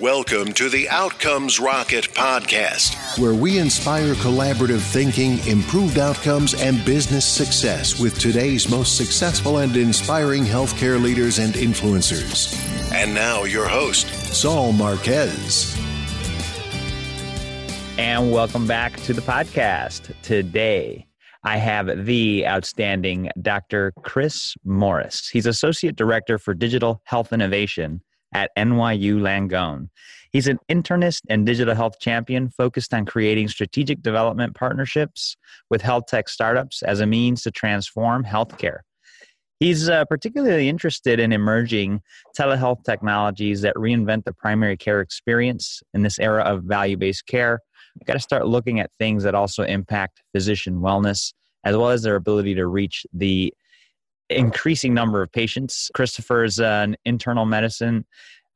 Welcome to the Outcomes Rocket podcast, where we inspire collaborative thinking, improved outcomes, and business success with today's most successful and inspiring healthcare leaders and influencers. And now, your host, Saul Marquez. And welcome back to the podcast. Today, I have the outstanding Dr. Chris Morris. He's Associate Director for Digital Health Innovation at NYU Langone. He's an internist and digital health champion focused on creating strategic development partnerships with health tech startups as a means to transform healthcare. He's uh, particularly interested in emerging telehealth technologies that reinvent the primary care experience in this era of value based care. We've got to start looking at things that also impact physician wellness, as well as their ability to reach the increasing number of patients. Christopher is an internal medicine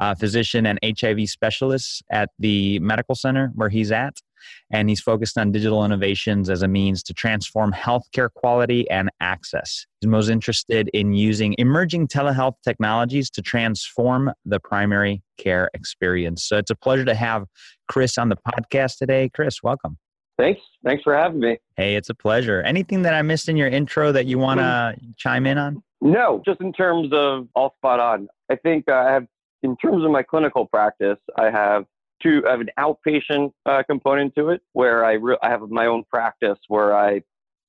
uh, physician and HIV specialist at the medical center where he's at. And he's focused on digital innovations as a means to transform healthcare quality and access. He's most interested in using emerging telehealth technologies to transform the primary care experience. So it's a pleasure to have Chris on the podcast today. Chris, welcome. Thanks. Thanks for having me. Hey, it's a pleasure. Anything that I missed in your intro that you want to mm. chime in on? No, just in terms of all spot on. I think uh, I have, in terms of my clinical practice, I have two. I have an outpatient uh, component to it where I re- I have my own practice where I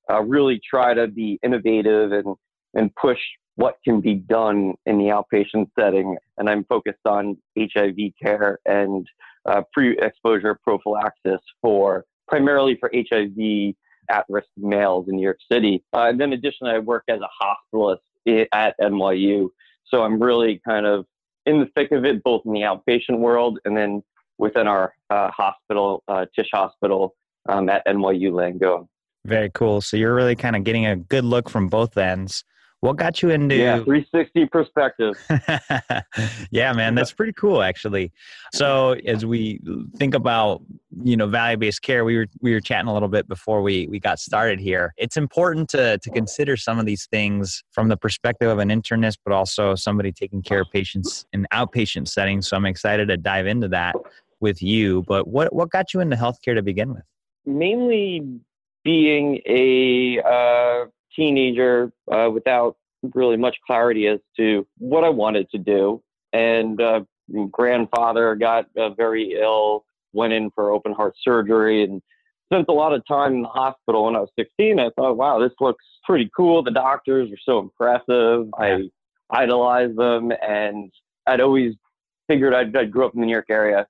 uh, really try to be innovative and and push what can be done in the outpatient setting. And I'm focused on HIV care and uh, pre-exposure prophylaxis for primarily for HIV at risk males in New York City. Uh, and then additionally, I work as a hospitalist at NYU. So I'm really kind of in the thick of it, both in the outpatient world and then within our uh, hospital, uh, Tisch Hospital um, at NYU Langone. Very cool. So you're really kind of getting a good look from both ends. What got you into Yeah, 360 perspective. yeah, man, that's pretty cool actually. So as we think about, you know, value-based care, we were we were chatting a little bit before we we got started here. It's important to to consider some of these things from the perspective of an internist but also somebody taking care of patients in outpatient settings. So I'm excited to dive into that with you. But what what got you into healthcare to begin with? Mainly being a uh, teenager uh, without really much clarity as to what I wanted to do. And uh, grandfather got uh, very ill, went in for open heart surgery, and spent a lot of time in the hospital. When I was 16, I thought, wow, this looks pretty cool. The doctors are so impressive. I idolized them, and I'd always figured I'd, I grew up in the New York area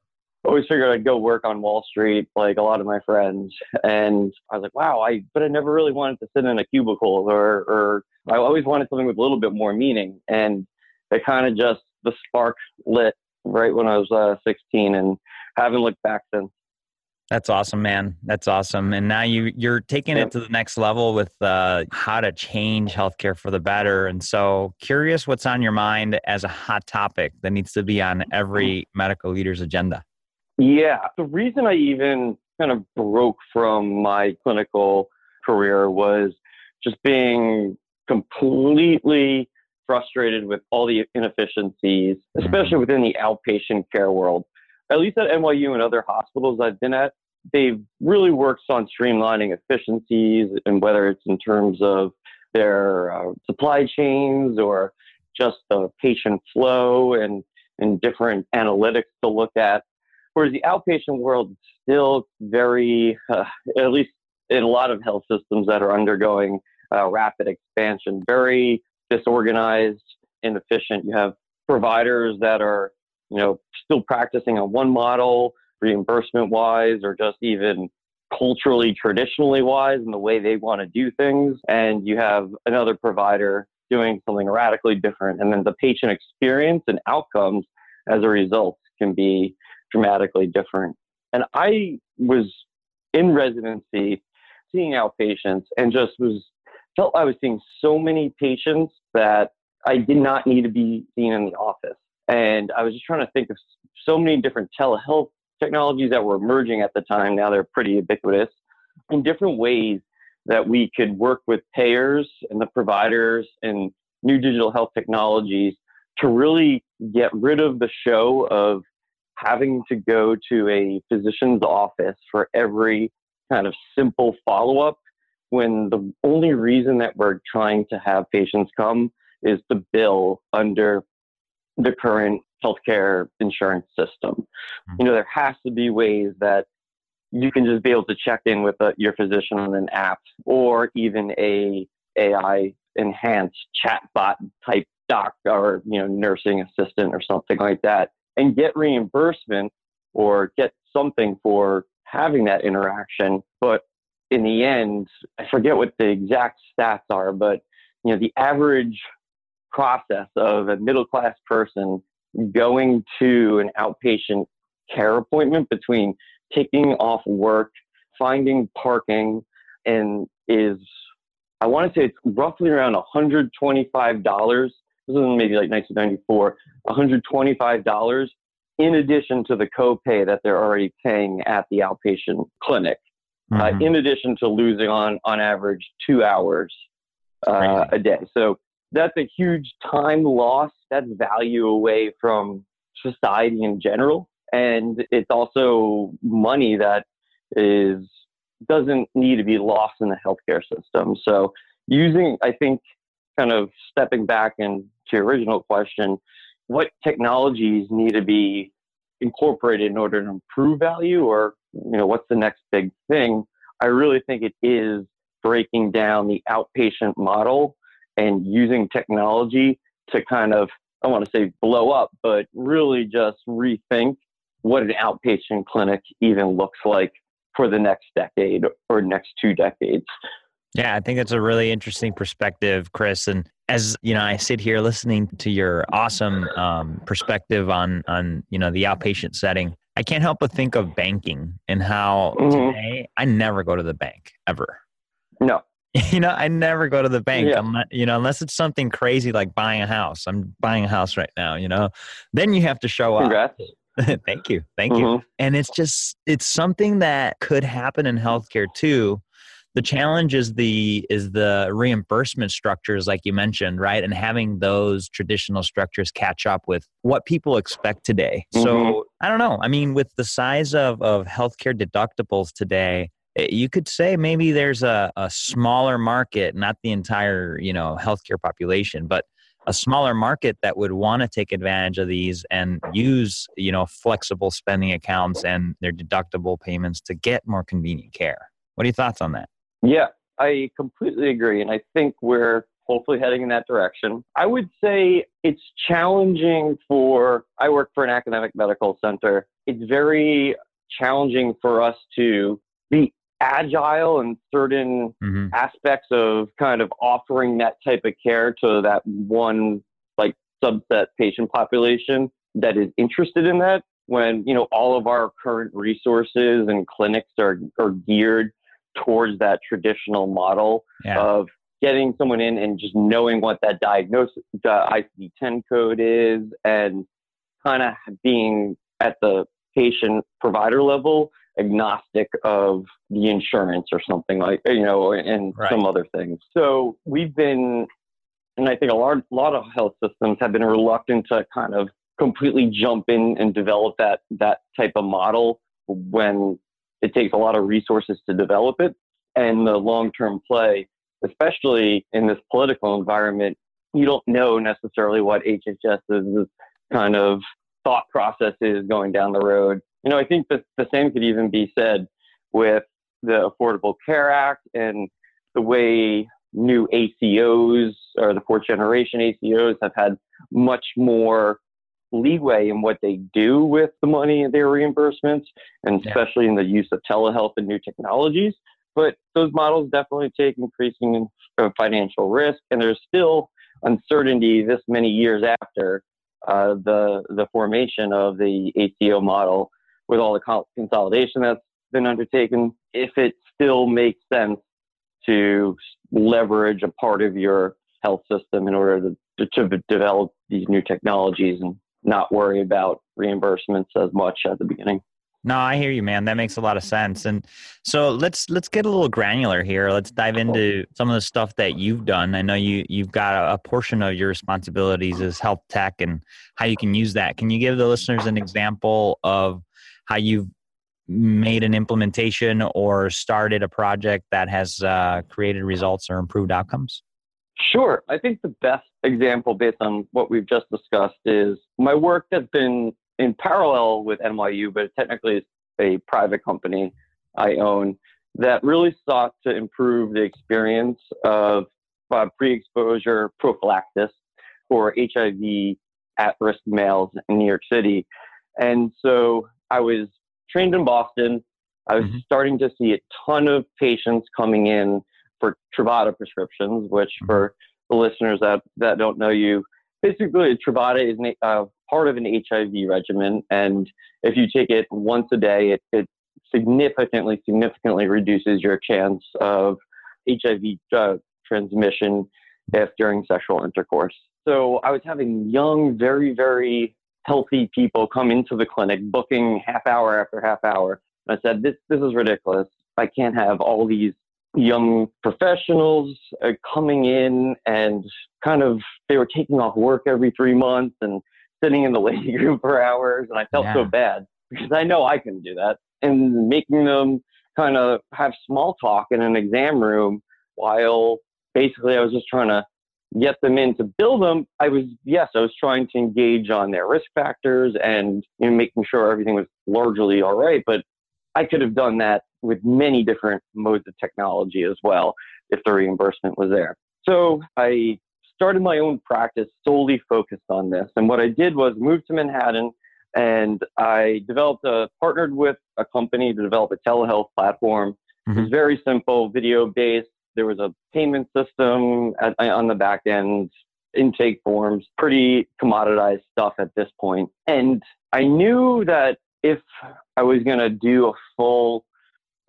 always figured I'd go work on Wall Street like a lot of my friends. And I was like, wow, I, but I never really wanted to sit in a cubicle or, or I always wanted something with a little bit more meaning. And it kind of just, the spark lit right when I was uh, 16 and haven't looked back since. That's awesome, man. That's awesome. And now you you're taking it to the next level with uh, how to change healthcare for the better. And so, curious, what's on your mind as a hot topic that needs to be on every medical leader's agenda? Yeah. The reason I even kind of broke from my clinical career was just being completely frustrated with all the inefficiencies, especially mm-hmm. within the outpatient care world. At least at NYU and other hospitals I've been at, they've really worked on streamlining efficiencies and whether it's in terms of their uh, supply chains or just the patient flow and, and different analytics to look at. Whereas the outpatient world is still very, uh, at least in a lot of health systems that are undergoing uh, rapid expansion, very disorganized, inefficient. You have providers that are, you know, still practicing on one model, reimbursement wise, or just even culturally, traditionally wise in the way they want to do things. And you have another provider doing something radically different. And then the patient experience and outcomes as a result can be dramatically different. And I was in residency seeing outpatients and just was felt I was seeing so many patients that I did not need to be seen in the office. And I was just trying to think of so many different telehealth technologies that were emerging at the time. Now they're pretty ubiquitous in different ways that we could work with payers and the providers and new digital health technologies to really get rid of the show of having to go to a physician's office for every kind of simple follow up when the only reason that we're trying to have patients come is to bill under the current healthcare insurance system. Mm-hmm. You know, there has to be ways that you can just be able to check in with a, uh, your physician on an app or even a AI enhanced chatbot type doc or you know nursing assistant or something like that and get reimbursement or get something for having that interaction but in the end i forget what the exact stats are but you know the average process of a middle class person going to an outpatient care appointment between taking off work, finding parking, and is I want to say it's roughly around $125. This is maybe like 1994, $125 in addition to the copay that they're already paying at the outpatient clinic. Uh, mm-hmm. Uh, in addition to losing on on average two hours uh, a day. So that's a huge time loss. That's value away from society in general, and it's also money that is doesn't need to be lost in the healthcare system. So using, I think, kind of stepping back into your original question, what technologies need to be incorporated in order to improve value, or you know, what's the next big thing? I really think it is breaking down the outpatient model and using technology to kind of, I want to say blow up, but really just rethink what an outpatient clinic even looks like for the next decade or next two decades. Yeah, I think that's a really interesting perspective, Chris. And as you know, I sit here listening to your awesome um, perspective on on you know the outpatient setting. I can't help but think of banking and how mm-hmm. today I never go to the bank ever. No, you know, I never go to the bank, yeah. unless, you know, unless it's something crazy like buying a house. I'm buying a house right now, you know. Then you have to show Congrats. up. Thank you. Thank mm-hmm. you. And it's just it's something that could happen in healthcare too. The challenge is the is the reimbursement structures like you mentioned, right? And having those traditional structures catch up with what people expect today. Mm-hmm. So, I don't know. I mean, with the size of of healthcare deductibles today, Eh, you could say maybe there's a, a smaller market, not the entire you know healthcare population, but a smaller market that would want to take advantage of these and use you know flexible spending accounts and their deductible payments to get more convenient care. What are your thoughts on that? Yeah, I completely agree, and I think we're hopefully heading in that direction. I would say it's challenging for I work for an academic medical center. It's very challenging for us to be agile in certain mm-hmm. aspects of kind of offering that type of care to that one like subset patient population that is interested in that when you know all of our current resources and clinics are, are geared towards that traditional model yeah. of getting someone in and just knowing what that diagnosis the ICD-10 code is and kind of being at the patient provider level agnostic of the insurance or something like you know and right. some other things so we've been and i think a lot, lot of health systems have been reluctant to kind of completely jump in and develop that that type of model when it takes a lot of resources to develop it. And the long term play especially in this political environment you don't know necessarily what hhs's kind of thought process is going down the road. You know, I think that the same could even be said with the Affordable Care Act and the way new ACOs or the fourth generation ACOs have had much more leeway in what they do with the money and their reimbursements, and especially in the use of telehealth and new technologies. But those models definitely take increasing uh, financial risk, and there's still uncertainty this many years after uh, the the formation of the ACO model with all the consolidation that's been undertaken, if it still makes sense to leverage a part of your health system in order to, to develop these new technologies and not worry about reimbursements as much at the beginning. No, I hear you, man. That makes a lot of sense. And so let's let's get a little granular here. Let's dive into some of the stuff that you've done. I know you you've got a, a portion of your responsibilities as health tech and how you can use that. Can you give the listeners an example of how you've made an implementation or started a project that has uh, created results or improved outcomes? Sure. I think the best example based on what we've just discussed is my work has been in parallel with NYU, but technically it's a private company I own that really sought to improve the experience of uh, pre-exposure prophylaxis for HIV at-risk males in New York City. And so I was trained in Boston. I was mm-hmm. starting to see a ton of patients coming in for Truvada prescriptions, which mm-hmm. for the listeners that, that don't know you, basically Truvada is a uh, part of an HIV regimen. And if you take it once a day, it, it significantly, significantly reduces your chance of HIV uh, transmission if during sexual intercourse. So I was having young, very, very healthy people come into the clinic, booking half hour after half hour. And I said, this, this is ridiculous. I can't have all these young professionals uh, coming in and kind of they were taking off work every three months and sitting in the waiting room for hours and i felt yeah. so bad because i know i can do that and making them kind of have small talk in an exam room while basically i was just trying to get them in to build them i was yes i was trying to engage on their risk factors and you know, making sure everything was largely all right but i could have done that with many different modes of technology as well if the reimbursement was there. So I started my own practice solely focused on this. And what I did was move to Manhattan and I developed a partnered with a company to develop a telehealth platform. Mm-hmm. It was very simple, video based. There was a payment system at, on the back end, intake forms, pretty commoditized stuff at this point. And I knew that if I was going to do a full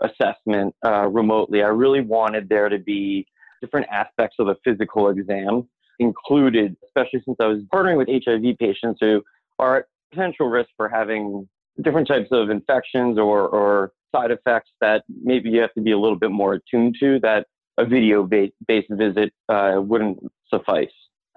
assessment uh, remotely. I really wanted there to be different aspects of the physical exam included, especially since I was partnering with HIV patients who are at potential risk for having different types of infections or, or side effects that maybe you have to be a little bit more attuned to that a video based visit uh, wouldn't suffice.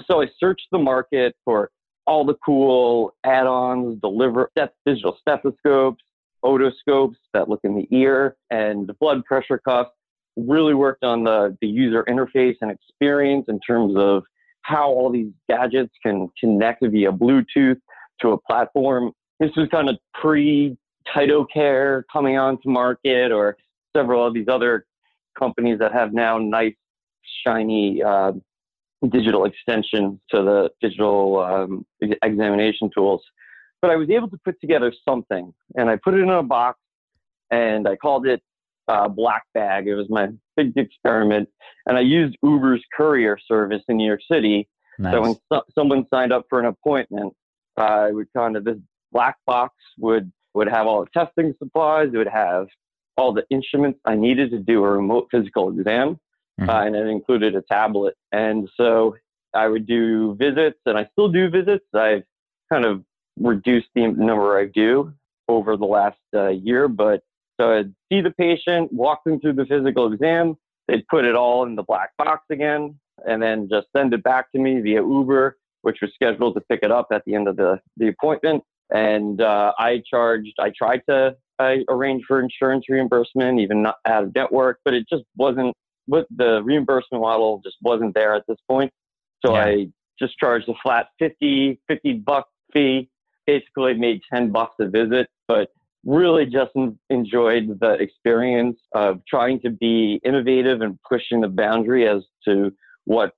So I searched the market for all the cool add-ons, deliver digital stethoscopes, otoscopes that look in the ear and the blood pressure cuff. Really worked on the, the user interface and experience in terms of how all these gadgets can connect via Bluetooth to a platform. This was kind of pre TytoCare coming onto market or several of these other companies that have now nice, shiny uh, digital extensions to the digital um, examination tools. But I was able to put together something, and I put it in a box, and I called it uh, Black Bag. It was my big experiment, and I used Uber's courier service in New York City. Nice. So when so- someone signed up for an appointment, I would kind of this black box would would have all the testing supplies. It would have all the instruments I needed to do a remote physical exam, mm-hmm. uh, and it included a tablet. And so I would do visits, and I still do visits. I've kind of reduced the number I do over the last uh, year. But so I'd see the patient, walk them through the physical exam, they'd put it all in the black box again, and then just send it back to me via Uber, which was scheduled to pick it up at the end of the, the appointment. And uh, I charged, I tried to I arrange for insurance reimbursement, even not out of network, but it just wasn't, But the reimbursement model just wasn't there at this point. So yeah. I just charged a flat 50, 50 buck fee basically made 10 bucks a visit, but really just enjoyed the experience of trying to be innovative and pushing the boundary as to what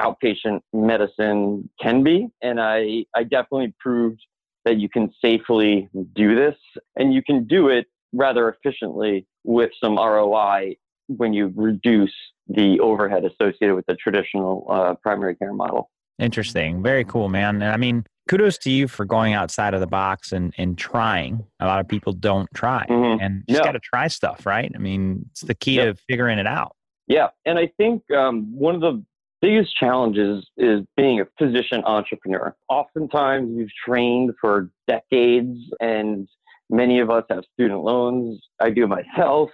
outpatient medicine can be. And I, I definitely proved that you can safely do this and you can do it rather efficiently with some ROI when you reduce the overhead associated with the traditional uh, primary care model. Interesting. Very cool, man. I mean, kudos to you for going outside of the box and, and trying. A lot of people don't try mm-hmm. and you just got to try stuff, right? I mean, it's the key yep. to figuring it out. Yeah. And I think um, one of the biggest challenges is being a physician entrepreneur. Oftentimes you've trained for decades and Many of us have student loans. I do myself.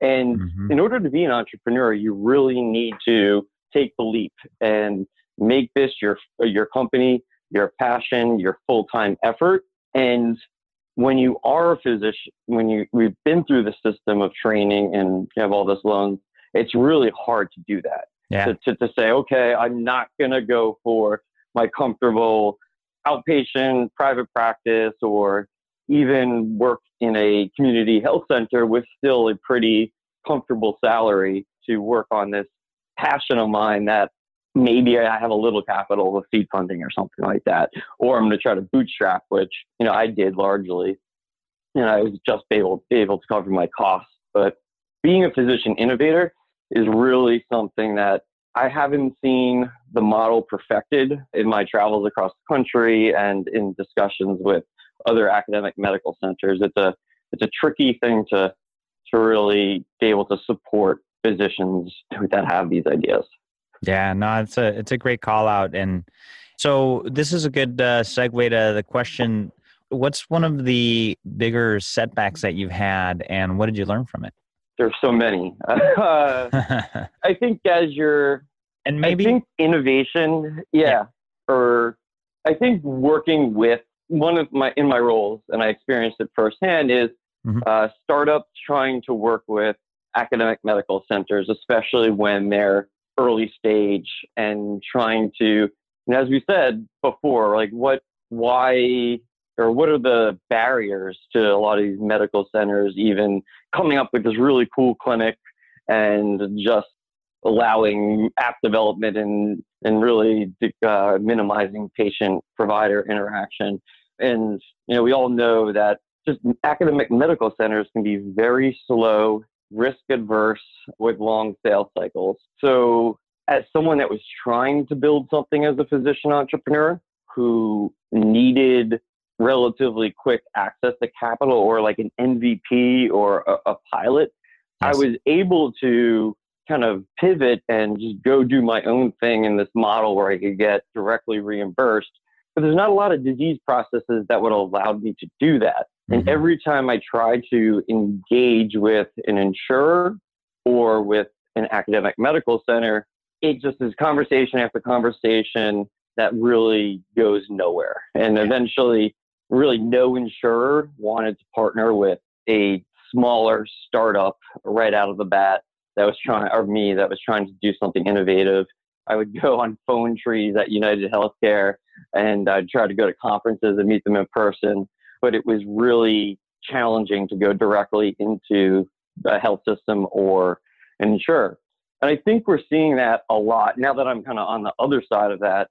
And mm-hmm. in order to be an entrepreneur, you really need to take the leap and make this your your company, your passion, your full time effort. And when you are a physician, when you we've been through the system of training and you have all this loans, it's really hard to do that. Yeah. To, to, to say, okay, I'm not going to go for my comfortable outpatient private practice or even work in a community health center with still a pretty comfortable salary to work on this passion of mine that maybe I have a little capital with seed funding or something like that, or I'm going to try to bootstrap, which you know I did largely, and I was just able able to cover my costs. But being a physician innovator is really something that I haven't seen the model perfected in my travels across the country and in discussions with other academic medical centers. It's a it's a tricky thing to to really be able to support physicians that have these ideas. Yeah, no, it's a it's a great call out, and so this is a good uh, segue to the question: What's one of the bigger setbacks that you've had, and what did you learn from it? There's so many. Uh, I think as you're, and maybe I think innovation, yeah, yeah, or I think working with one of my in my roles, and I experienced it firsthand, is mm-hmm. uh, startups trying to work with academic medical centers, especially when they're early stage and trying to, and as we said before, like what, why, or what are the barriers to a lot of these medical centers even coming up with this really cool clinic and just allowing app development and and really uh, minimizing patient provider interaction. And you know, we all know that just academic medical centers can be very slow risk adverse with long sales cycles. So, as someone that was trying to build something as a physician entrepreneur who needed relatively quick access to capital or like an MVP or a, a pilot, yes. I was able to kind of pivot and just go do my own thing in this model where I could get directly reimbursed. But there's not a lot of disease processes that would allow me to do that. And mm-hmm. every time I try to engage with an insurer or with an academic medical center, it just is conversation after conversation that really goes nowhere. And eventually, really, no insurer wanted to partner with a smaller startup right out of the bat that was trying, or me, that was trying to do something innovative. I would go on phone trees at United Healthcare and I'd try to go to conferences and meet them in person but it was really challenging to go directly into a health system or an insurer. And I think we're seeing that a lot now that I'm kind of on the other side of that.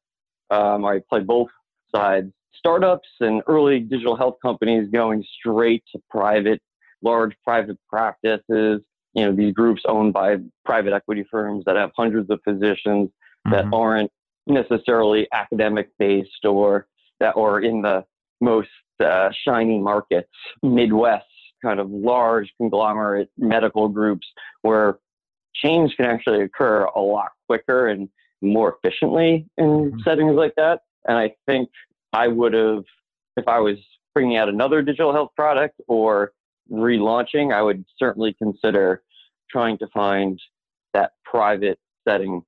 Um, I play both sides. Startups and early digital health companies going straight to private, large private practices. You know, these groups owned by private equity firms that have hundreds of physicians mm-hmm. that aren't necessarily academic based or that or in the most uh, shiny markets, Midwest kind of large conglomerate medical groups where change can actually occur a lot quicker and more efficiently in mm-hmm. settings like that. And I think I would have, if I was bringing out another digital health product or relaunching, I would certainly consider trying to find that private setting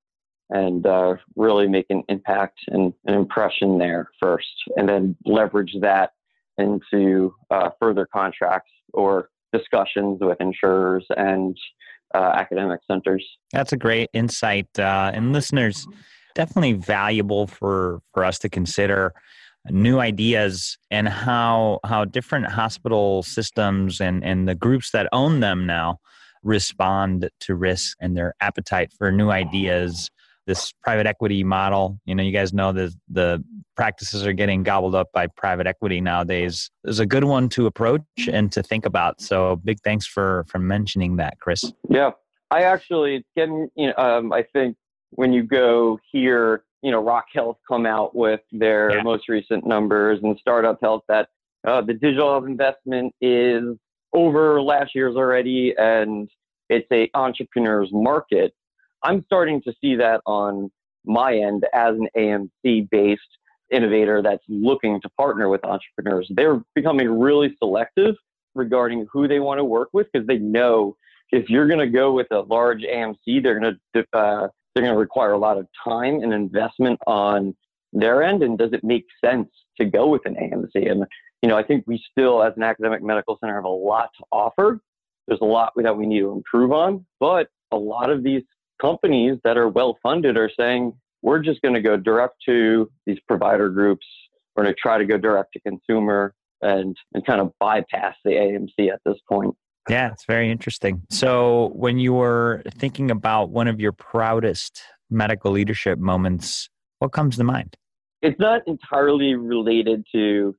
and uh, really make an impact and an impression there first, and then leverage that into uh, further contracts or discussions with insurers and uh, academic centers. That's a great insight, uh, and listeners, definitely valuable for for us to consider new ideas and how how different hospital systems and and the groups that own them now respond to risk and their appetite for new ideas this private equity model. You know, you guys know that the practices are getting gobbled up by private equity nowadays. Is a good one to approach and to think about. So, big thanks for for mentioning that, Chris. Yeah, I actually it's getting. You know, um, I think when you go here, you know, Rock Health come out with their yeah. most recent numbers, and Startup Health that uh, the digital health investment is over last year's already, and it's a entrepreneur's market I'm starting to see that on my end as an AMC based innovator that's looking to partner with entrepreneurs. They're becoming really selective regarding who they want to work with because they know if you're going to go with a large AMC, they're going to uh, they're going to require a lot of time and investment on their end. And does it make sense to go with an AMC? And you know, I think we still, as an academic medical center, have a lot to offer. There's a lot that we need to improve on, but a lot of these companies that are well funded are saying we're just going to go direct to these provider groups. We're going to try to go direct to consumer and and kind of bypass the AMC at this point. Yeah, it's very interesting. So, when you were thinking about one of your proudest medical leadership moments, what comes to mind? It's not entirely related to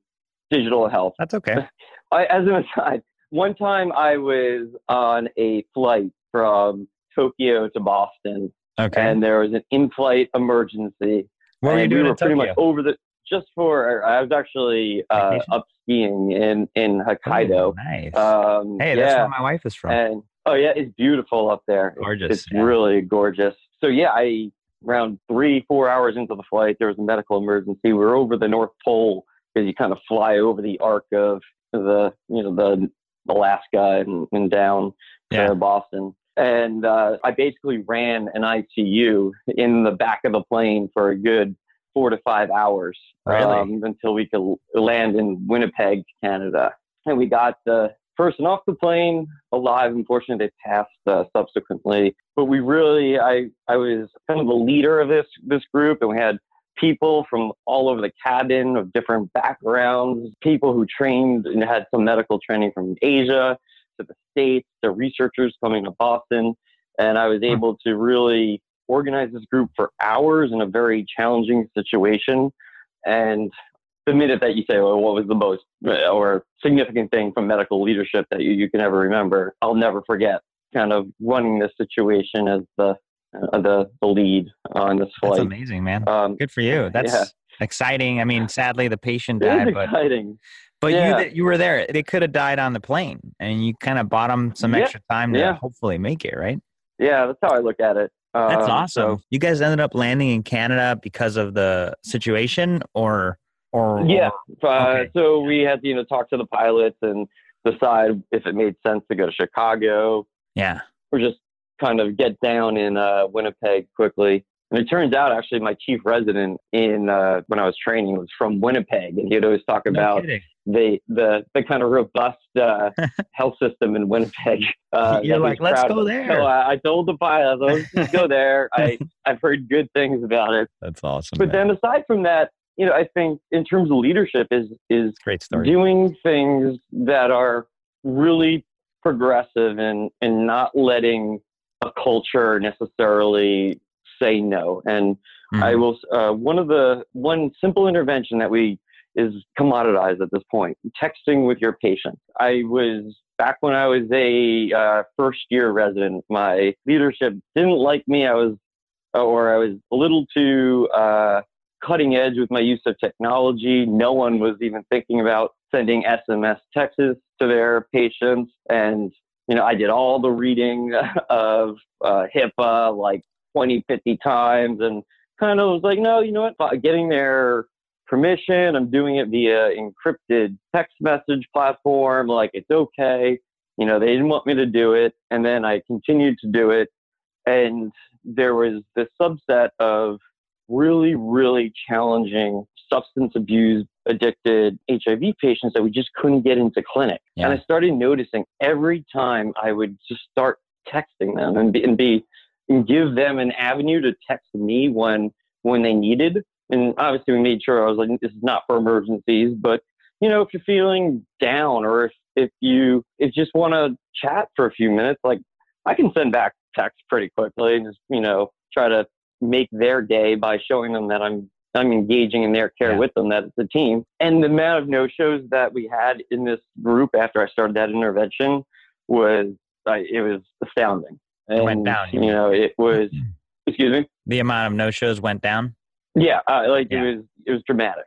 digital health. That's okay. I, as an aside, one time I was on a flight from Tokyo to Boston, Okay. and there was an in-flight emergency. what were you doing we were pretty Tokyo? much over the just for. I was actually uh, up skiing in in Hokkaido. Oh, nice. Um, hey, that's yeah, where my wife is from. and oh yeah, it's beautiful up there. It's- Gorgeous, It's, yeah. really gorgeous. So yeah, I around three four hours into the flight, there was a medical emergency. We were over the North Pole because you kind of fly over the arc of the you know the Alaska and, and down Yeah. to Boston. And uh, I basically ran an ICU in the back of the plane for a good four to five hours Really? um, until we could land in Winnipeg, Canada. And we got the person off the plane alive. Unfortunately, they passed uh, subsequently. But we really, I, I was kind of the leader of this this group, and we had people from all over the cabin of different backgrounds, people who trained and had some medical training from Asia to the States, to researchers coming to Boston. And I was able to really organize this group for hours in a very challenging situation. And the minute that you say, well, what was the most uh, or significant thing from medical leadership that you, you can ever remember, I'll never forget kind of running this situation as the, uh, the, the lead on this flight. that's amazing, man. Um, Good for you. That's yeah. exciting. I mean, sadly, the patient died, but exciting. But Yeah. you that you were there. They could have died on the plane, and you kind of bought them some Yeah, extra time to yeah. hopefully make it. Right. Yeah, that's how I look at it. That's Um, awesome. so- you guys ended up landing in Canada because of the situation, or or Yeah. Uh, Okay. So we had to, you know, talk to the pilots and decide if it made sense to go to Chicago yeah. or just kind of get down in uh, Winnipeg quickly. And it turns out, actually, my chief resident in uh, when I was training was from Winnipeg, and he'd always talk about kidding. the the the kind of robust uh, health system in Winnipeg. Uh, You're like, "Let's go of." there. So I, I told the pilot, let's go there. I I've heard good things about it. That's awesome. But then aside from that, you know, I think in terms of leadership is is great story. doing things that are really progressive and and not letting a culture necessarily say no. And Mhm. I will uh, one of the one simple intervention that we is commoditized at this point texting with your patient. I was back when I was a uh, first year resident. My leadership didn't like me. I was or I was a little too uh, cutting edge with my use of technology. No one was even thinking about sending SMS texts to their patients. And, you know, I did all the reading of uh, HIPAA like 20, 50 times and kind of was like, no, you know what? Getting their permission, I'm doing it via encrypted text message platform. Like, it's okay. You know, they didn't want me to do it. And then I continued to do it. And there was this subset of really, really challenging substance abuse addicted HIV patients that we just couldn't get into clinic. Yeah. And I started noticing every time I would just start texting them and be, and be and give them an avenue to text me when when they needed. And obviously, we made sure I was like, this is not for emergencies, but you know, if you're feeling down or if if you if you just want to chat for a few minutes, like I can send back text pretty quickly and just you know try to make their day by showing them that I'm I'm engaging in their care Yeah. with them, that it's a team. And the amount of no shows that we had in this group after I started that intervention was I, it was astounding. It went down, you You know, it was. Excuse me. the amount of no shows went down. Yeah, uh, like Yeah. it was it was dramatic.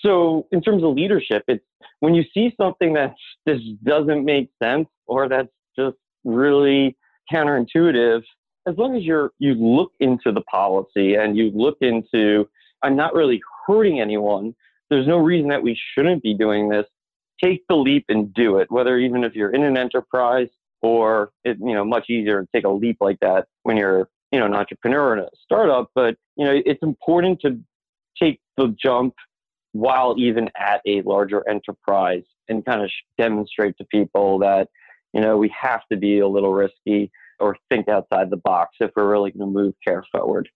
So in terms of leadership, it's when you see something that just doesn't make sense or that's just really counterintuitive. As long as you're you look into the policy and you look into I'm not really hurting anyone. There's no reason that we shouldn't be doing this. take the leap and do it, whether even if you're in an enterprise or it, you know, much easier to take a leap like that when you're, you know, an entrepreneur in a startup. But, you know, it's important to take the jump while even at a larger enterprise and kind of demonstrate to people that, you know, we have to be a little risky or think outside the box if we're really going to move care forward.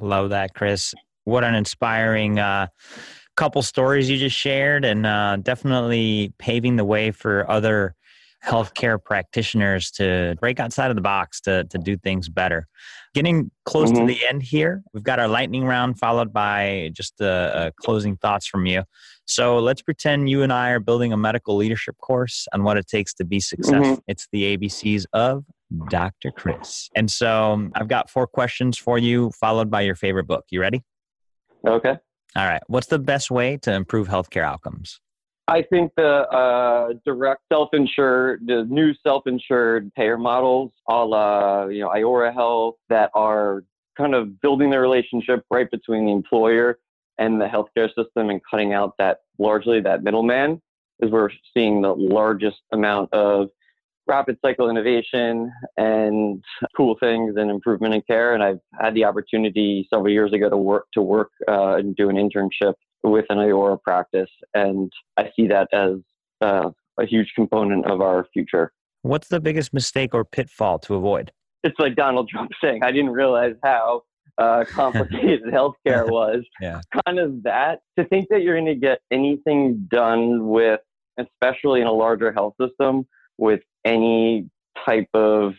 Love that, Chris. What an inspiring uh, couple stories you just shared, and uh, definitely paving the way for other healthcare practitioners to break outside of the box to, to do things better. Getting close mm-hmm. to the end here, we've got our lightning round followed by just uh, closing thoughts from you. So let's pretend you and I are building a medical leadership course on what it takes to be successful. Mm-hmm. It's the ABCs of Dr. Chris. And so um, I've got four questions for you, followed by your favorite book. You ready? Okay. All right. What's the best way to improve healthcare outcomes? I think the uh, direct self-insured, the new self-insured payer models, all uh, you know, Iora Health, that are kind of building the relationship right between the employer and the healthcare system and cutting out that largely that middleman, is where we're seeing the largest amount of rapid cycle innovation and cool things and improvement in care. And I've had the opportunity several years ago to work to work uh, and do an internship with an Iora practice, and I see that as uh, a huge component of our future. What's the biggest mistake or pitfall to avoid? It's like Donald Trump saying, "I didn't realize how uh, complicated healthcare was." yeah. Kind of that to think that you're going to get anything done with, especially in a larger health system, with any type of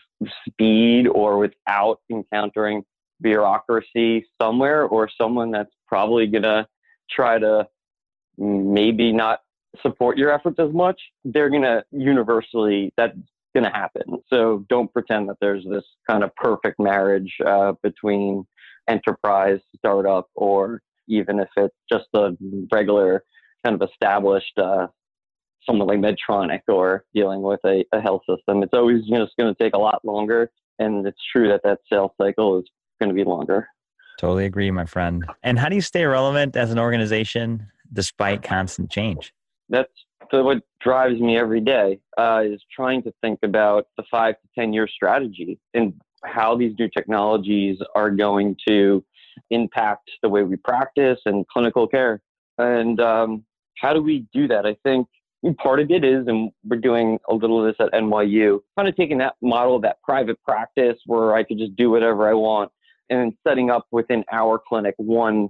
speed or without encountering bureaucracy somewhere or someone that's probably going to try to maybe not support your efforts as much, they're going to universally, that's going to happen. So don't pretend that there's this kind of perfect marriage uh, between enterprise, startup, or even if it's just a regular kind of established uh, like Medtronic or dealing with a, a health system. It's always it's going to take a lot longer. And it's true that that sales cycle is going to be longer. Totally agree, my friend. And how do you stay relevant as an organization despite constant change? That's what drives me every day uh, is trying to think about the five to 10 year strategy and how these new technologies are going to impact the way we practice and clinical care. And um, how do we do that? I think part of it is, and we're doing a little of this at NYU, kind of taking that model of that private practice where I could just do whatever I want and setting up within our clinic one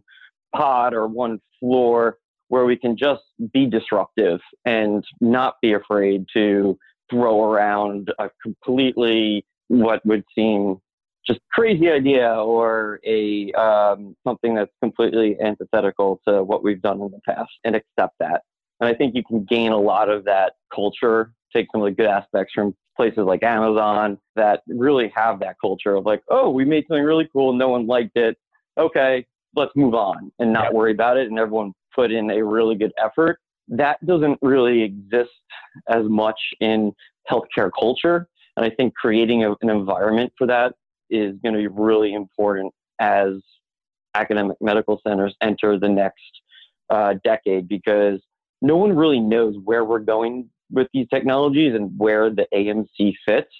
pod or one floor where we can just be disruptive and not be afraid to throw around a completely what would seem just crazy idea or a um, something that's completely antithetical to what we've done in the past and accept that. And I think you can gain a lot of that culture, take some of the good aspects from places like Amazon that really have that culture of like, oh, we made something really cool, no one liked it. Okay, let's move on and not worry about it. And everyone put in a really good effort. That doesn't really exist as much in healthcare culture. And I think creating a, an environment for that is going to be really important as academic medical centers enter the next uh, decade because no one really knows where we're going with these technologies and where the AMC fits.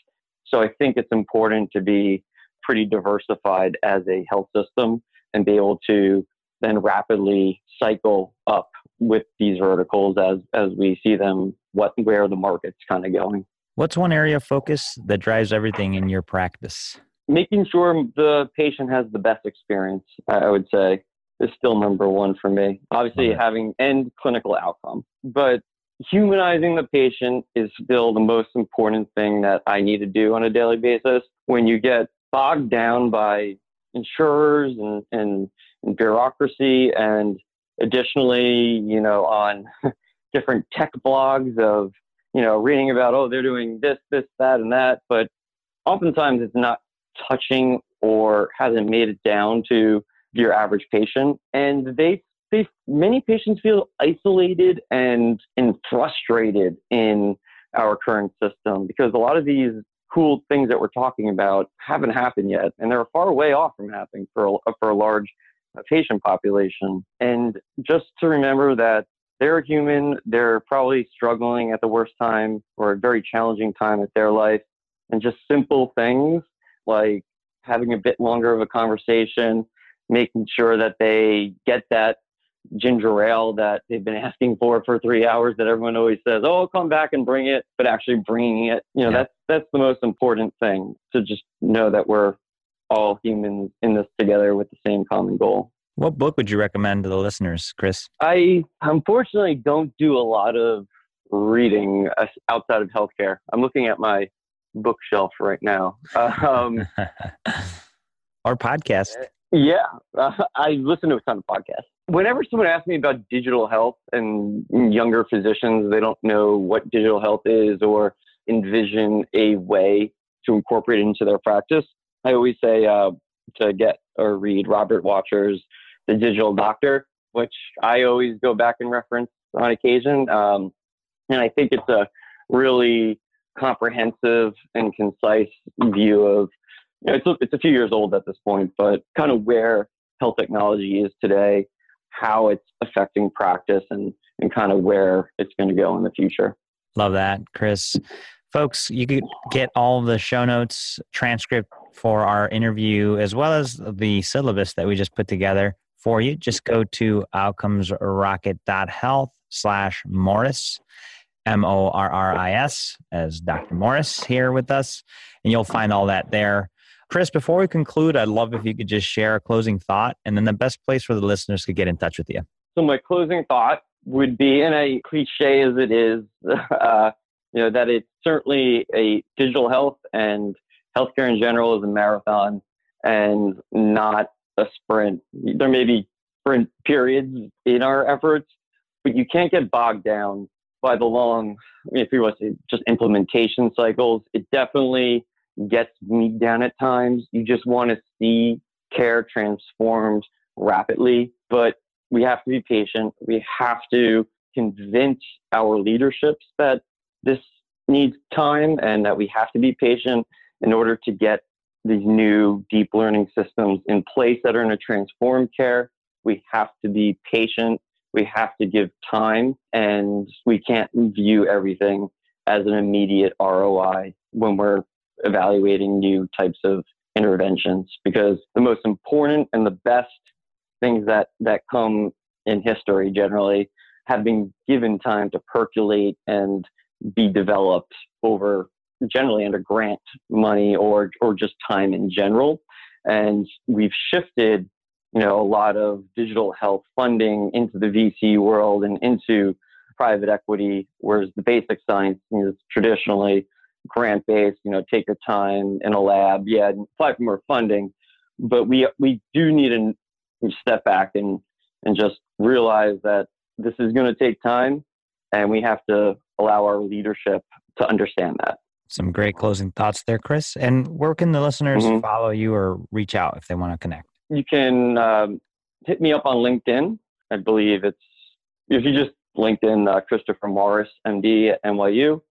So I think it's important to be pretty diversified as a health system and be able to then rapidly cycle up with these verticals as as we see them what where the market's kind of going. What's one area of focus that drives everything in your practice? Making sure the patient has the best experience, I would say is still number one for me. Obviously, having end clinical outcome, but humanizing the patient is still the most important thing that I need to do on a daily basis. When you get bogged down by insurers and, and, and bureaucracy, and additionally, you know, on different tech blogs of, you know, reading about, oh, they're doing this, this, that, and that, but oftentimes it's not touching or hasn't made it down to your average patient. And they, they many patients feel isolated and, and frustrated in our current system because a lot of these cool things that we're talking about haven't happened yet, and they're far way off from happening for a, for a large uh, patient population. And just to remember that they're human. They're probably struggling at the worst time or a very challenging time at their life. And just simple things like having a bit longer of a conversation, making sure that they get that ginger ale that they've been asking for for three hours that everyone always says, "Oh, I'll come back and bring it," but actually bringing it, you know, yeah. that's that's the most important thing to just know that we're all humans in this together with the same common goal. What book would you recommend to the listeners, Chris? I unfortunately don't do a lot of reading outside of healthcare. I'm looking at my bookshelf right now. Um, or podcast. Yeah, uh, I listen to a ton of podcasts. Whenever someone asks me about digital health and younger physicians, they don't know what digital health is or envision a way to incorporate it into their practice. I always say uh, to get or read Robert Wachter's The Digital Doctor, which I always go back and reference on occasion. Um, and I think it's a really comprehensive and concise view of, you know, it's, a, it's a few years old at this point, but kind of where health technology is today, how it's affecting practice, and, and kind of where it's going to go in the future. Love that, Chris. Folks, you could get all the show notes, transcript for our interview, as well as the syllabus that we just put together for you. Just go to outcomesrocket.health slash Morris, M O R R I S, as Dr. Morris here with us, and you'll find all that there. Chris, before we conclude, I'd love if you could just share a closing thought and then the best place where the listeners could get in touch with you. So, my closing thought would be, and a cliche as it is, uh, you know, that it's certainly a digital health and healthcare in general is a marathon and not a sprint. There may be sprint periods in our efforts, but you can't get bogged down by the long, if you want to say just implementation cycles. It definitely gets me down at times. You just want to see care transformed rapidly, but we have to be patient. We have to convince our leaderships that this needs time and that we have to be patient in order to get these new deep learning systems in place that are going to transform care. We have to be patient. We have to give time and we can't view everything as an immediate ROI when we're evaluating new types of interventions because the most important and the best things that, that come in history generally have been given time to percolate and be developed over generally under grant money or or just time in general. And we've shifted, you know, a lot of digital health funding into the VC world and into private equity, whereas the basic science is traditionally grant based. You know, take your time in a lab, yeah, apply for more funding. But we we do need to step back and and just realize that this is going to take time, and we have to allow our leadership to understand that. Some great closing thoughts there, Chris. And where can the listeners mm-hmm. follow you or reach out if they want to connect? You can um, hit me up on LinkedIn. I believe it's, if you just LinkedIn uh, Christopher Morris, MD at NYU,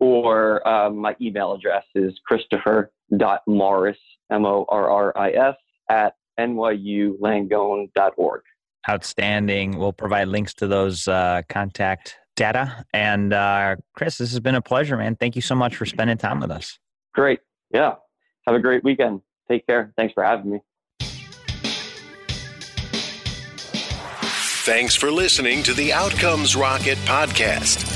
or uh, my email address is christopher.morris, M O R R I S, at nyulangone.org. Outstanding. We'll provide links to those uh, contact data. And uh, Chris, this has been a pleasure, man. Thank you so much for spending time with us. Great. Yeah. Have a great weekend. Take care. Thanks for having me. Thanks for listening to the Outcomes Rocket podcast.